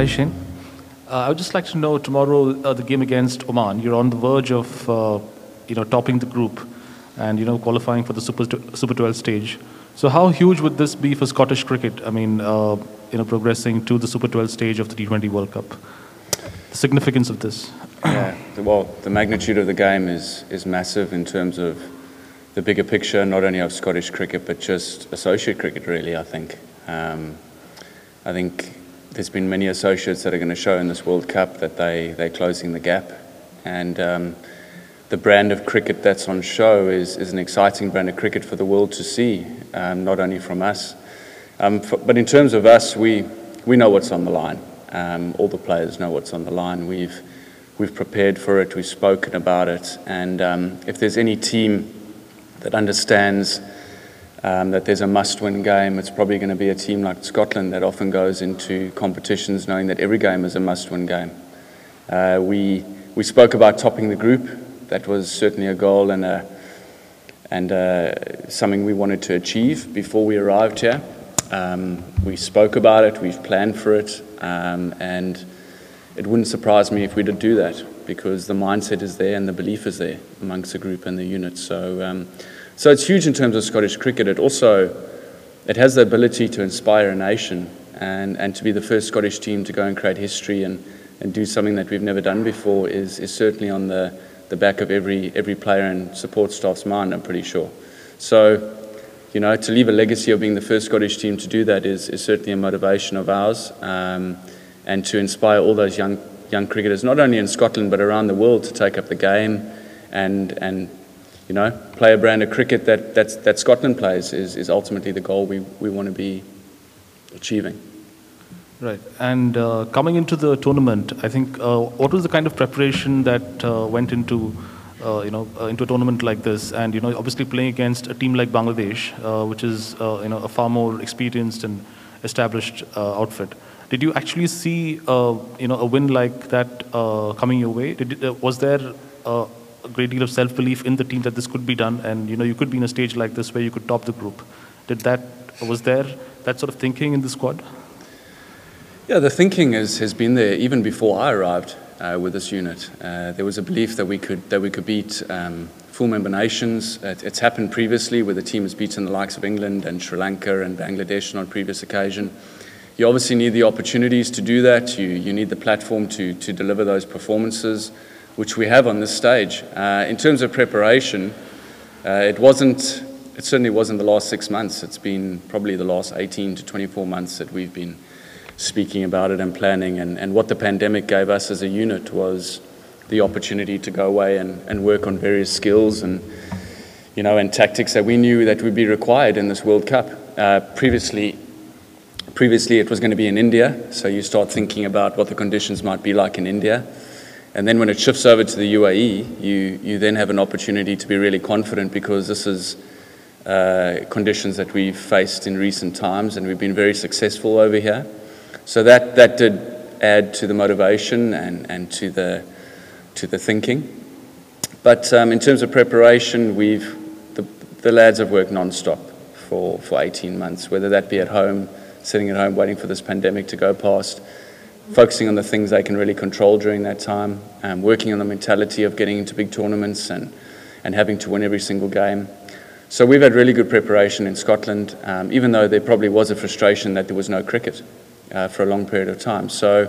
Hi, Shane. Uh, I would just like to know tomorrow uh, the game against Oman. You're on the verge of uh, you know topping the group, and you know qualifying for the Super Super 12 stage. So how huge would this be for Scottish cricket? I mean, uh, you know, progressing to the Super 12 stage of the T20 World Cup. The significance of this. Yeah, well, the magnitude of the game is is massive in terms of the bigger picture, not only of Scottish cricket but just associate cricket. Really, I think. Um, I think there's been many associates that are going to show in this World Cup that they, they're closing the gap. And um, the brand of cricket that's on show is, is an exciting brand of cricket for the world to see, um, not only from us. Um, for, but in terms of us, we, we know what's on the line. Um, all the players know what's on the line. We've, we've prepared for it, we've spoken about it. And um, if there's any team that understands um, that there's a must-win game. It's probably going to be a team like Scotland that often goes into competitions knowing that every game is a must-win game. Uh, we we spoke about topping the group. That was certainly a goal and a, and uh, something we wanted to achieve before we arrived here. Um, we spoke about it. We've planned for it, um, and it wouldn't surprise me if we did do that because the mindset is there and the belief is there amongst the group and the unit. So. Um, so it's huge in terms of Scottish cricket. It also it has the ability to inspire a nation and, and to be the first Scottish team to go and create history and, and do something that we've never done before is, is certainly on the, the back of every, every player and support staff's mind, I'm pretty sure. So, you know, to leave a legacy of being the first Scottish team to do that is, is certainly a motivation of ours um, and to inspire all those young, young cricketers, not only in Scotland but around the world, to take up the game and, and you know, play a brand of cricket that, that's, that Scotland plays is, is ultimately the goal we, we want to be achieving. Right. And uh, coming into the tournament, I think uh, what was the kind of preparation that uh, went into, uh, you know, uh, into a tournament like this? And you know, obviously playing against a team like Bangladesh, uh, which is you know a far more experienced and established outfit. Did you actually see, you know, a win like that coming your way? Did, was there a great deal of self-belief in the team that this could be done, and you know you could be in a stage like this where you could top the group. Did that was there that sort of thinking in the squad? Yeah, the thinking is, has been there even before I arrived uh, with this unit. Uh, there was a belief that we could that we could beat um, full member nations. It, it's happened previously where the team has beaten the likes of England and Sri Lanka and Bangladesh on previous occasion. You obviously need the opportunities to do that. You, you need the platform to, to deliver those performances which we have on this stage. Uh, in terms of preparation, uh, it wasn't, it certainly wasn't the last six months. It's been probably the last 18 to 24 months that we've been speaking about it and planning. And, and what the pandemic gave us as a unit was the opportunity to go away and, and work on various skills and, you know, and tactics that we knew that would be required in this World Cup. Uh, previously, previously it was going to be in India, so you start thinking about what the conditions might be like in India. And then when it shifts over to the UAE, you, you then have an opportunity to be really confident because this is uh, conditions that we've faced in recent times and we've been very successful over here. So that, that did add to the motivation and, and to, the, to the thinking. But um, in terms of preparation, we've, the, the lads have worked non-stop for, for 18 months, whether that be at home, sitting at home waiting for this pandemic to go past, focusing on the things they can really control during that time, um, working on the mentality of getting into big tournaments and, and having to win every single game. So we've had really good preparation in Scotland, um, even though there probably was a frustration that there was no cricket uh, for a long period of time. So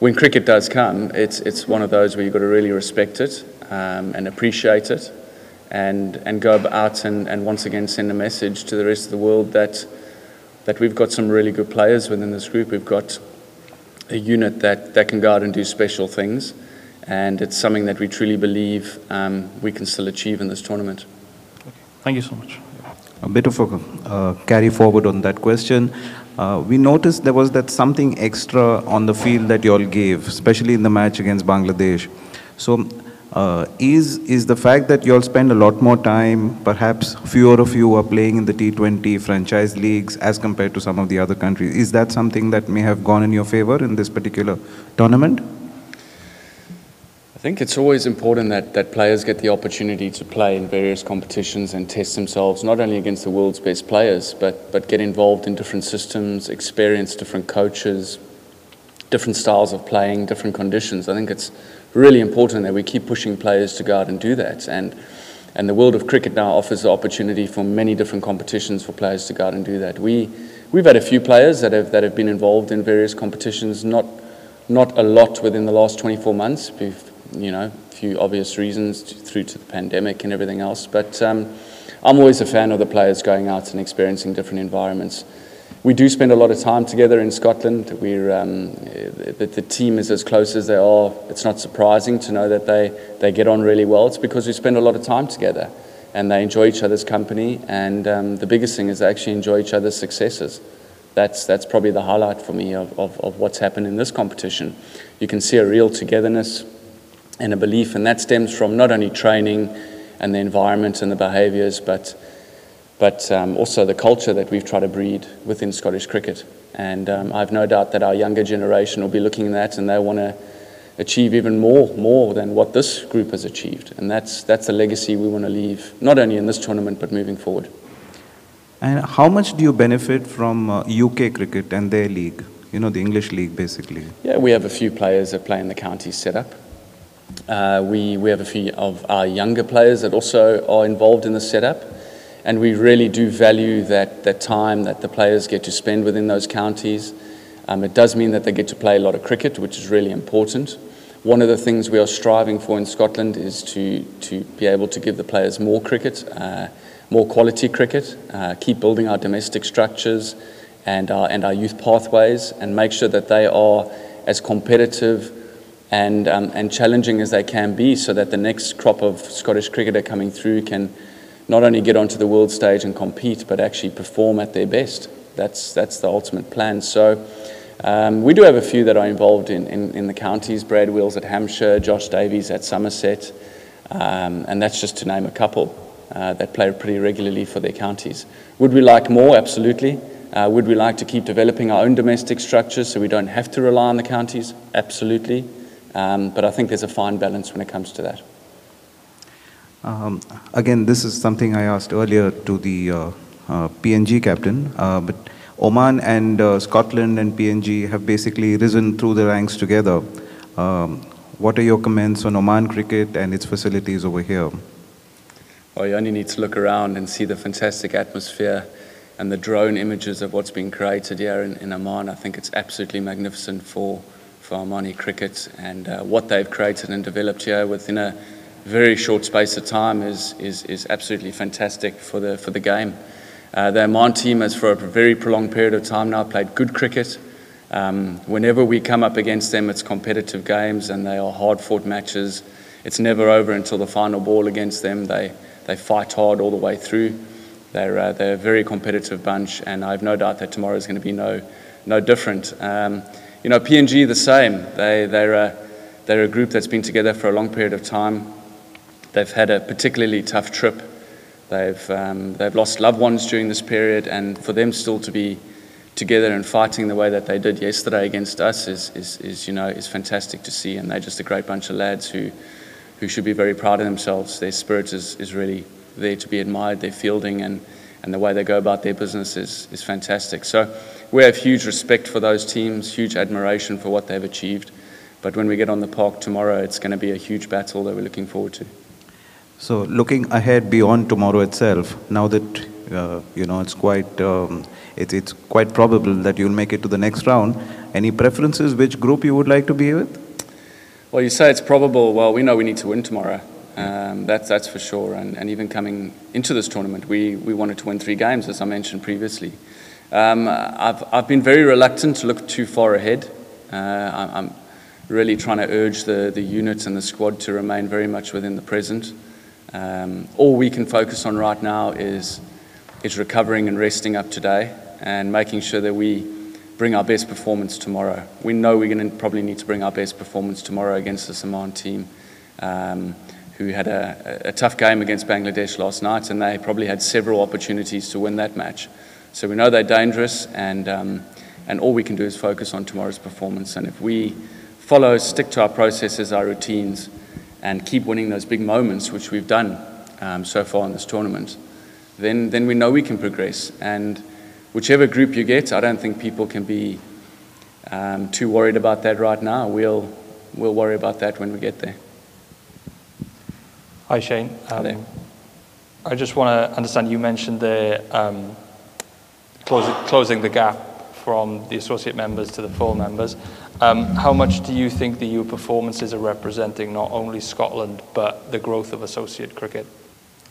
when cricket does come, it's, it's one of those where you've got to really respect it um, and appreciate it and, and go out and, and once again send a message to the rest of the world that, that we've got some really good players within this group. We've got a unit that, that can go out and do special things. And it's something that we truly believe um, we can still achieve in this tournament. Okay. Thank you so much. A bit of a uh, carry forward on that question. Uh, we noticed there was that something extra on the field that you all gave, especially in the match against Bangladesh. So uh, is, is the fact that you all spend a lot more time, perhaps fewer of you are playing in the T20 franchise leagues as compared to some of the other countries. Is that something that may have gone in your favor in this particular tournament? I think it's always important that, that players get the opportunity to play in various competitions and test themselves, not only against the world's best players, but, but get involved in different systems, experience different coaches, different styles of playing, different conditions. I think it's really important that we keep pushing players to go out and do that. And, and the world of cricket now offers the opportunity for many different competitions for players to go out and do that. We, we've had a few players that have, that have been involved in various competitions, not, not a lot within the last 24 months, We've, you know, a few obvious reasons through to the pandemic and everything else. But um, I'm always a fan of the players going out and experiencing different environments we do spend a lot of time together in Scotland. We're, um, the, the, team is as close as they are. It's not surprising to know that they, they get on really well. It's because we spend a lot of time together and they enjoy each other's company. And um, the biggest thing is they actually enjoy each other's successes. That's, that's probably the highlight for me of, of, of what's happened in this competition. You can see a real togetherness and a belief, and that stems from not only training and the environment and the behaviours, but but um, also the culture that we've tried to breed within Scottish cricket. And um, I have no doubt that our younger generation will be looking at that and they want to achieve even more, more than what this group has achieved. And that's, that's a legacy we want to leave, not only in this tournament, but moving forward. And how much do you benefit from uh, UK cricket and their league? You know, the English league, basically. Yeah, we have a few players that play in the county setup. Uh, we, we have a few of our younger players that also are involved in the setup and we really do value that, that time that the players get to spend within those counties. Um, it does mean that they get to play a lot of cricket, which is really important. One of the things we are striving for in Scotland is to, to be able to give the players more cricket, uh, more quality cricket, uh, keep building our domestic structures and our, and our youth pathways, and make sure that they are as competitive and, um, and challenging as they can be so that the next crop of Scottish cricketer coming through can not only get onto the world stage and compete, but actually perform at their best. That's, that's the ultimate plan. So um, we do have a few that are involved in, in, in, the counties Brad Wheal at Hampshire, Josh Davey at Somerset, um, and that's just to name a couple uh, that play pretty regularly for their counties. Would we like more? Absolutely. Uh, would we like to keep developing our own domestic structures so we don't have to rely on the counties? Absolutely. Um, but I think there's a fine balance when it comes to that. Um, again, this is something I asked earlier to the uh, uh, PNG captain, uh, but Oman and uh, Scotland and PNG have basically risen through the ranks together. Um, what are your comments on Oman cricket and its facilities over here? Well, you only need to look around and see the fantastic atmosphere and the drone images of what's been created here in, in Oman. I think it's absolutely magnificent for, for Omani cricket and uh, what they've created and developed here within a very short space of time is, is, is absolutely fantastic for the, for the game. Uh, the team has, for a very prolonged period of time now, played good cricket. Um, whenever we come up against them, it's competitive games and they are hard fought matches. It's never over until the final ball against them. They, they fight hard all the way through. They're, uh, they're a very competitive bunch, and I have no doubt that tomorrow is going to be no, no different. Um, you know, PNG the same. They, they're, a, they're a group that's been together for a long period of time. They've had a particularly tough trip. They've, um, they've lost loved ones during this period, and for them still to be together and fighting the way that they did yesterday against us is, is, is, you know, is fantastic to see. And they're just a great bunch of lads who, who should be very proud of themselves. Their spirit is, is really there to be admired. Their fielding and, and the way they go about their business is, is fantastic. So we have huge respect for those teams, huge admiration for what they've achieved. But when we get on the park tomorrow, it's going to be a huge battle that we're looking forward to. So looking ahead beyond tomorrow itself, now that uh, you know it's quite um, it's quite probable that you'll make it to the next round. Any preferences? Which group you would like to be with? Well, you say it's probable. Well, we know we need to win tomorrow. Um, that's that's for sure. And, and even coming into this tournament, we, we wanted to win three games, as I mentioned previously. Um, I've I've been very reluctant to look too far ahead. Uh, I'm really trying to urge the the unit and the squad to remain very much within the present. Um, all we can focus on right now is, is recovering and resting up today and making sure that we bring our best performance tomorrow. We know we're going to probably need to bring our best performance tomorrow against the Omani team, um, who had a, a, tough game against Bangladesh last night, and they probably had several opportunities to win that match. So we know they're dangerous, and, um, and all we can do is focus on tomorrow's performance. And if we follow, stick to our processes, our routines, and keep winning those big moments, which we've done um, so far in this tournament, then, then we know we can progress. And whichever group you get, I don't think people can be um, too worried about that right now. We'll, we'll worry about that when we get there. Hi, Shane. Um, I just want to understand, you mentioned the um, closing, closing the gap from the associate members to the full members. Um, how much do you think the EU performances are representing not only Scotland, but the growth of associate cricket?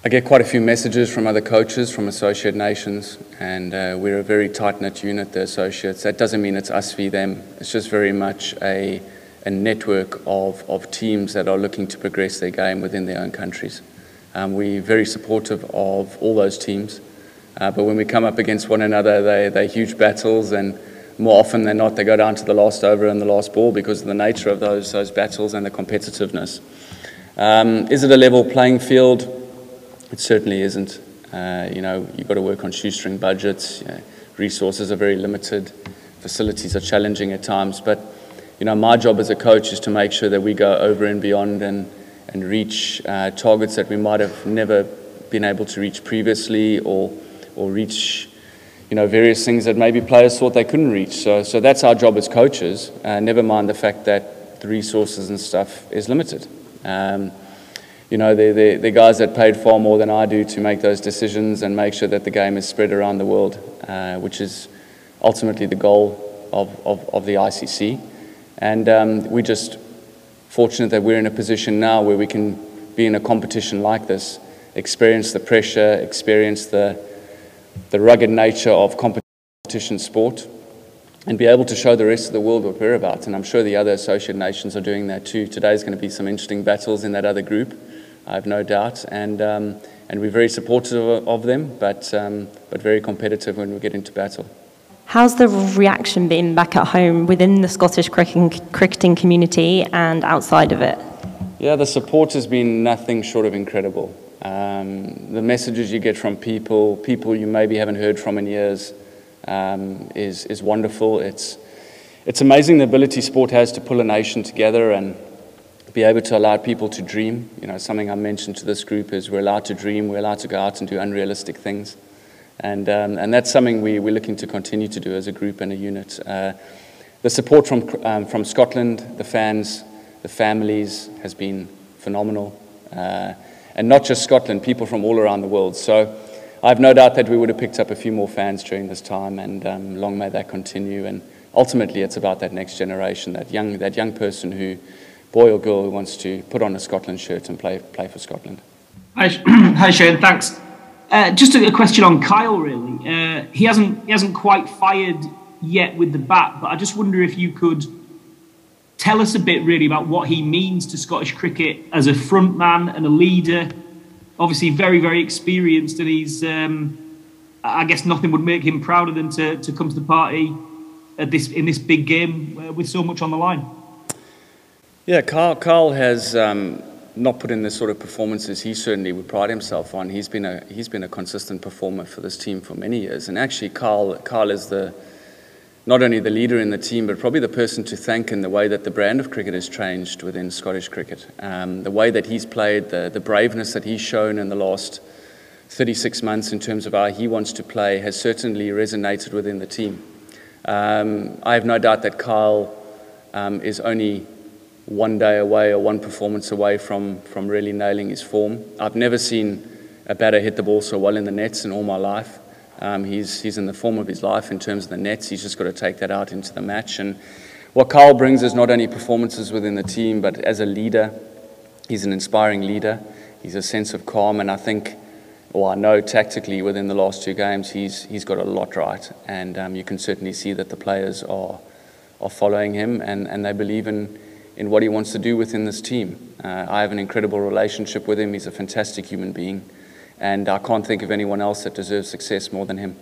I get quite a few messages from other coaches from associate nations, and uh, we're a very tight knit unit, the associates. That doesn't mean it's us v them, it's just very much a, a network of, of teams that are looking to progress their game within their own countries. Um, we're very supportive of all those teams, uh, but when we come up against one another, they, they're huge battles, and more often than not, they go down to the last over and the last ball because of the nature of those, those battles and the competitiveness. Um, is it a level playing field? It certainly isn't. Uh, you know, you've got to work on shoestring budgets. You know, resources are very limited. Facilities are challenging at times. But, you know, my job as a coach is to make sure that we go over and beyond and, and reach uh, targets that we might have never been able to reach previously or, or reach, you know, various things that maybe players thought they couldn't reach. So, so that's our job as coaches, uh, never mind the fact that the resources and stuff is limited. Um, you know, they're, they're, they're, guys that paid far more than I do to make those decisions and make sure that the game is spread around the world, uh, which is ultimately the goal of, of, of the ICC. And um, we're just fortunate that we're in a position now where we can be in a competition like this, experience the pressure, experience the, the rugged nature of competition sport, and be able to show the rest of the world what we're about. And I'm sure the other associate nations are doing that too. Today's going to be some interesting battles in that other group. I have no doubt. And, um, and we're very supportive of them, but, um, but very competitive when we get into battle. How's the reaction been back at home within the Scottish cricketing community and outside of it? Yeah, the support has been nothing short of incredible. Um, the messages you get from people, people you maybe haven't heard from in years, um, is, is wonderful. It's, it's amazing the ability sport has to pull a nation together and be able to allow people to dream. You know, something I mentioned to this group is we're allowed to dream, we're allowed to go out and do unrealistic things. And, um, and that's something we, we're looking to continue to do as a group and a unit. Uh, the support from, um, from Scotland, the fans, the families has been phenomenal. Uh, and not just Scotland, people from all around the world. So I have no doubt that we would have picked up a few more fans during this time, and um, long may that continue. And ultimately, it's about that next generation, that young, that young person who, boy or girl who wants to put on a Scotland shirt and play, play for Scotland. Hi, hi Shane, thanks. Uh, just a, a, question on Kyle, really. Uh, he, hasn't, he hasn't quite fired yet with the bat, but I just wonder if you could tell us a bit, really, about what he means to Scottish cricket as a front man and a leader. Obviously, very, very experienced, and he's, um, I guess, nothing would make him prouder than to, to come to the party at this, in this big game uh, with so much on the line. Yeah, Kyle, Kyle has um, not put in the sort of performances he certainly would pride himself on. He's been a he's been a consistent performer for this team for many years, and actually, Kyle Kyle is the not only the leader in the team, but probably the person to thank in the way that the brand of cricket has changed within Scottish cricket. Um, the way that he's played, the, the braveness that he's shown in the last 36 months in terms of how he wants to play, has certainly resonated within the team. Um, I have no doubt that Kyle um, is only one day away or one performance away from, from really nailing his form. I've never seen a batter hit the ball so well in the nets in all my life. Um, he's, he's in the form of his life in terms of the nets. He's just got to take that out into the match. And what Kyle brings is not only performances within the team, but as a leader, he's an inspiring leader. He's a sense of calm, and I think, well, I know tactically within the last two games, he's, he's got a lot right. And um, you can certainly see that the players are, are following him and, and they believe in in what he wants to do within this team. Uh, I have an incredible relationship with him. He's a fantastic human being. And I can't think of anyone else that deserves success more than him.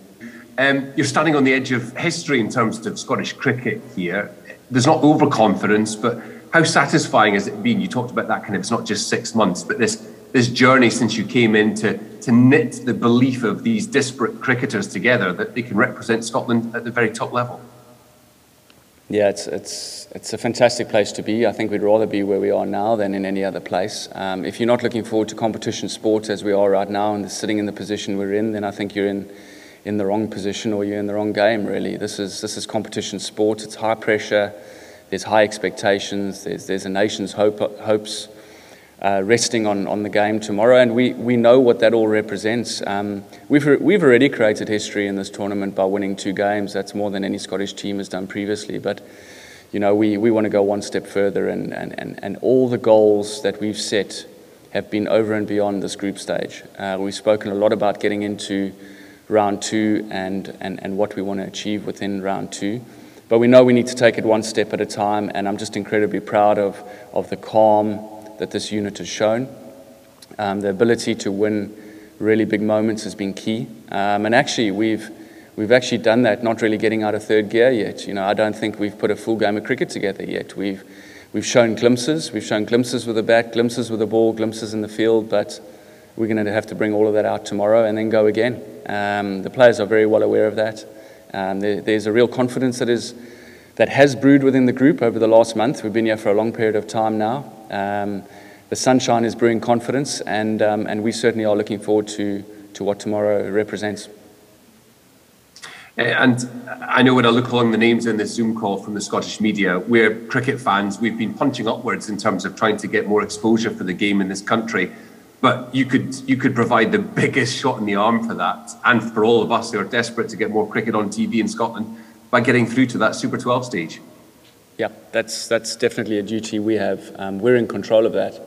Um, you're standing on the edge of history in terms of Scottish cricket here. There's not overconfidence, but how satisfying has it been? You talked about that kind of, it's not just six months, but this, this journey since you came in to, to knit the belief of these disparate cricketers together that they can represent Scotland at the very top level. Yeah, it's, it's, it's a fantastic place to be. I think we'd rather be where we are now than in any other place. Um, if you're not looking forward to competition sports as we are right now and sitting in the position we're in, then I think you're in, in the wrong position or you're in the wrong game. Really, this is this is competition sport. It's high pressure. There's high expectations. There's there's a nation's hope, hopes uh, resting on, on the game tomorrow, and we, we know what that all represents. Um, we've we've already created history in this tournament by winning two games. That's more than any Scottish team has done previously, but. You know, we, we want to go one step further, and, and, and, and all the goals that we've set have been over and beyond this group stage. Uh, we've spoken a lot about getting into round two and, and, and what we want to achieve within round two. But we know we need to take it one step at a time, and I'm just incredibly proud of, of the calm that this unit has shown. Um, the ability to win really big moments has been key. Um, and actually, we've, we've actually done that, not really getting out of third gear yet. You know, I don't think we've put a full game of cricket together yet. We've, we've shown glimpses. We've shown glimpses with the bat, glimpses with the ball, glimpses in the field, but we're going to have to bring all of that out tomorrow and then go again. Um, the players are very well aware of that. Um, there, there's a real confidence that is that has brewed within the group over the last month. We've been here for a long period of time now. Um, the sunshine is brewing confidence, and um, and we certainly are looking forward to to what tomorrow represents. And I know when I look along the names in this Zoom call from the Scottish media, we're cricket fans. We've been punching upwards in terms of trying to get more exposure for the game in this country. But you could you could provide the biggest shot in the arm for that, and for all of us who are desperate to get more cricket on TV in Scotland by getting through to that Super 12 stage. Yeah, that's that's definitely a duty we have. Um, we're in control of that,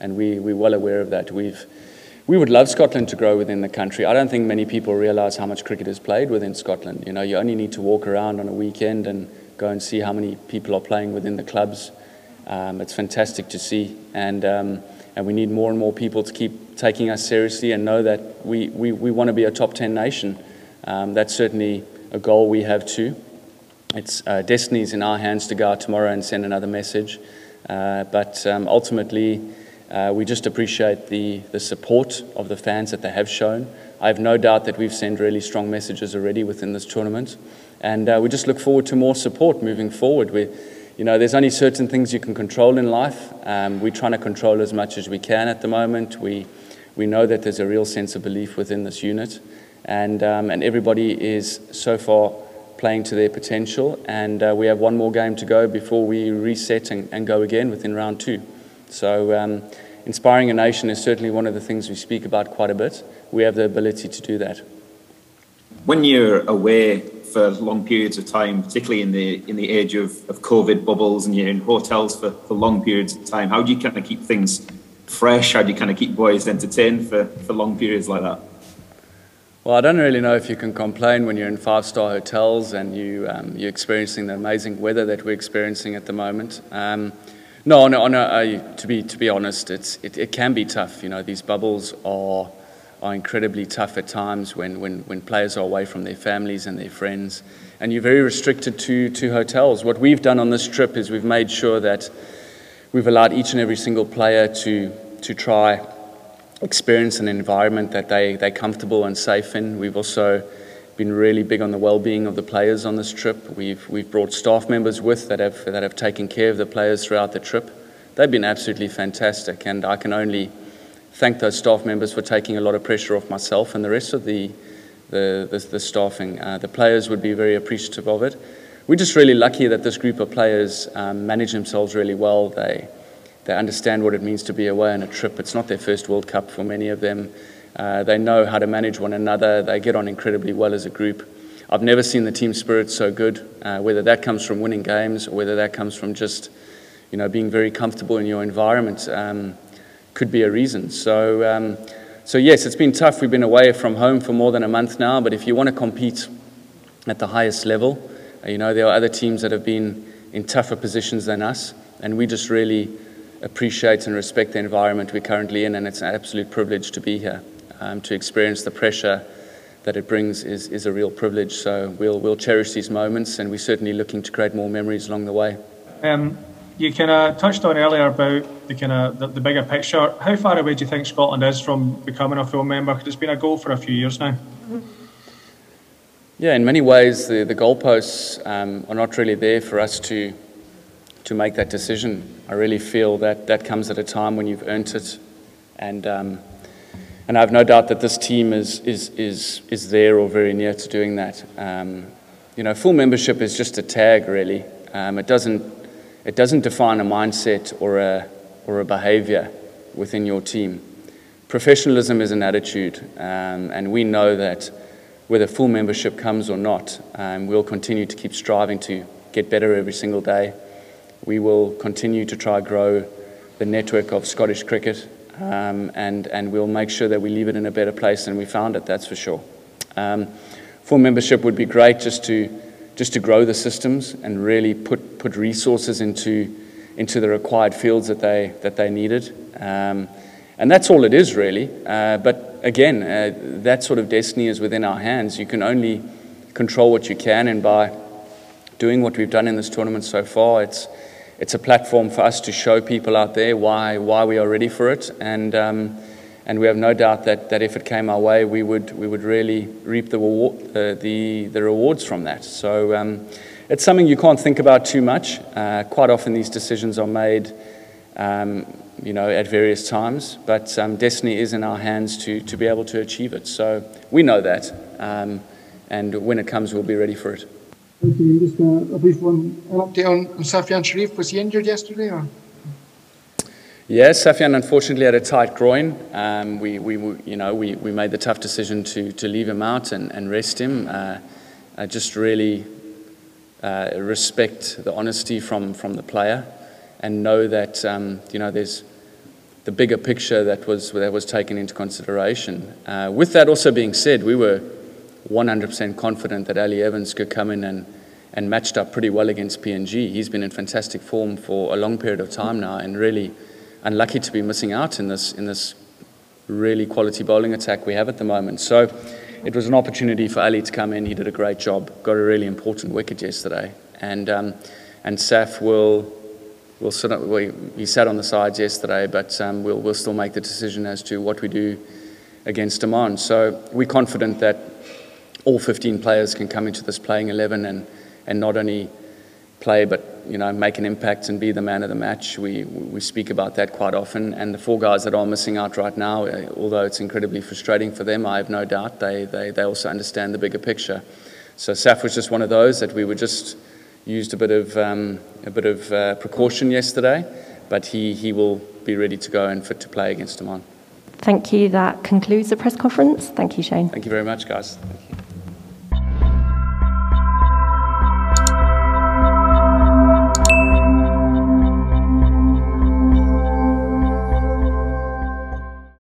and we we're well aware of that. We've we would love Scotland to grow within the country. I don't think many people realise how much cricket is played within Scotland. You know, you only need to walk around on a weekend and go and see how many people are playing within the clubs. Um, it's fantastic to see, and um, and we need more and more people to keep taking us seriously and know that we, we, we want to be a top 10 nation. Um, that's certainly a goal we have too. It's uh, destiny's in our hands to go out tomorrow and send another message. Uh, but um, ultimately, uh, we just appreciate the, the support of the fans that they have shown. I have no doubt that we've sent really strong messages already within this tournament. And uh, we just look forward to more support moving forward. We, you know, there's only certain things you can control in life. Um, we're trying to control as much as we can at the moment. We, we know that there's a real sense of belief within this unit, and, um, and everybody is so far playing to their potential. And uh, we have one more game to go before we reset and, and go again within round two. So, um, inspiring a nation is certainly one of the things we speak about quite a bit. We have the ability to do that. When you're away for long periods of time, particularly in the in the age of, of COVID bubbles and you're in hotels for, for long periods of time. How do you kind of keep things fresh? How do you kind of keep boys entertained for, for long periods like that? Well, I don't really know if you can complain when you're in five-star hotels and you, um, you're experiencing the amazing weather that we're experiencing at the moment. Um, no, on a, uh, to be to be honest, it's it, it can be tough. You know, these bubbles are are incredibly tough at times when, when, when players are away from their families and their friends. And you're very restricted to, to hotels. What we've done on this trip is we've made sure that we've allowed each and every single player to, to try experience an environment that they, they're comfortable and safe in. We've also been really big on the well-being of the players on this trip. We've, we've brought staff members with that have, that have taken care of the players throughout the trip. They've been absolutely fantastic, and I can only thank those staff members for taking a lot of pressure off myself and the rest of the, the, the, the staffing. Uh, the players would be very appreciative of it. We're just really lucky that this group of players um, manage themselves really well. They, they understand what it means to be away on a trip. It's not their first World Cup for many of them. Uh, they know how to manage one another. They get on incredibly well as a group. I've never seen the team spirit so good, uh, whether that comes from winning games or whether that comes from just you know, being very comfortable in your environment. Um, could be a reason. So, um, so yes, it's been tough. We've been away from home for more than a month now, but if you want to compete at the highest level, uh, you know, there are other teams that have been in tougher positions than us, and we just really appreciate and respect the environment we're currently in, and it's an absolute privilege to be here. Um, to experience the pressure that it brings is, is a real privilege. So we'll, we'll cherish these moments, and we're certainly looking to create more memories along the way. Um, you kind of touched on earlier about the kind of the, the, bigger picture. How far away do you think Scotland is from becoming a full member? Because it's been a goal for a few years now. Yeah, in many ways, the, the goalposts um, are not really there for us to to make that decision. I really feel that that comes at a time when you've earned it, and um, and I have no doubt that this team is, is, is, is there or very near to doing that. Um, you know, full membership is just a tag, really. Um, it, doesn't, it doesn't define a mindset or a, or a behavior within your team. Professionalism is an attitude, um, and we know that whether full membership comes or not, um, we'll continue to keep striving to get better every single day. We will continue to try grow the network of Scottish cricket, um, and, and we'll make sure that we leave it in a better place than we found it, that's for sure. Um, full membership would be great just to, just to grow the systems and really put, put resources into, into the required fields that they, that they needed. Um, and that's all it is, really. Uh, but again, uh, that sort of destiny is within our hands. You can only control what you can, and by doing what we've done in this tournament so far, it's, it's a platform for us to show people out there why, why we are ready for it. And, um, and we have no doubt that, that if it came our way, we would, we would really reap the, uh, the, the rewards from that. So um, it's something you can't think about too much. Uh, quite often, these decisions are made. Um, you know, at various times, but um, destiny is in our hands to, to be able to achieve it. So we know that, um, and when it comes, we'll be ready for it. You. Just uh, a brief one, an update on Safyaan Sharif. Was he injured yesterday? Or? Yes, Safyan unfortunately had a tight groin. Um, we, we, you know, we, we made the tough decision to, to leave him out and, and rest him. Uh, I just really uh, respect the honesty from, from the player and know that um, you know there's the bigger picture that was that was taken into consideration. Uh, with that also being said, we were 100% confident that Ali Evans could come in and and matched up pretty well against PNG. He's been in fantastic form for a long period of time now, and really unlucky to be missing out in this in this really quality bowling attack we have at the moment. So. It was an opportunity for Ali to come in. He did a great job. Got a really important wicket yesterday, and um, and Saf will we'll sit up, we, he sat on the sides yesterday, but um, we'll, we'll still make the decision as to what we do against Oman. So we're confident that all 15 players can come into this playing 11 and, and not only play, but you know, make an impact and be the man of the match. We, we speak about that quite often. And the four guys that are missing out right now, uh, although it's incredibly frustrating for them, I have no doubt they, they, they also understand the bigger picture. So Saf was just one of those that we were just used a bit of, um, a bit of uh, precaution yesterday, but he, he will be ready to go and fit to play against Oman. Thank you. That concludes the press conference. Thank you, Shane. Thank you very much, guys.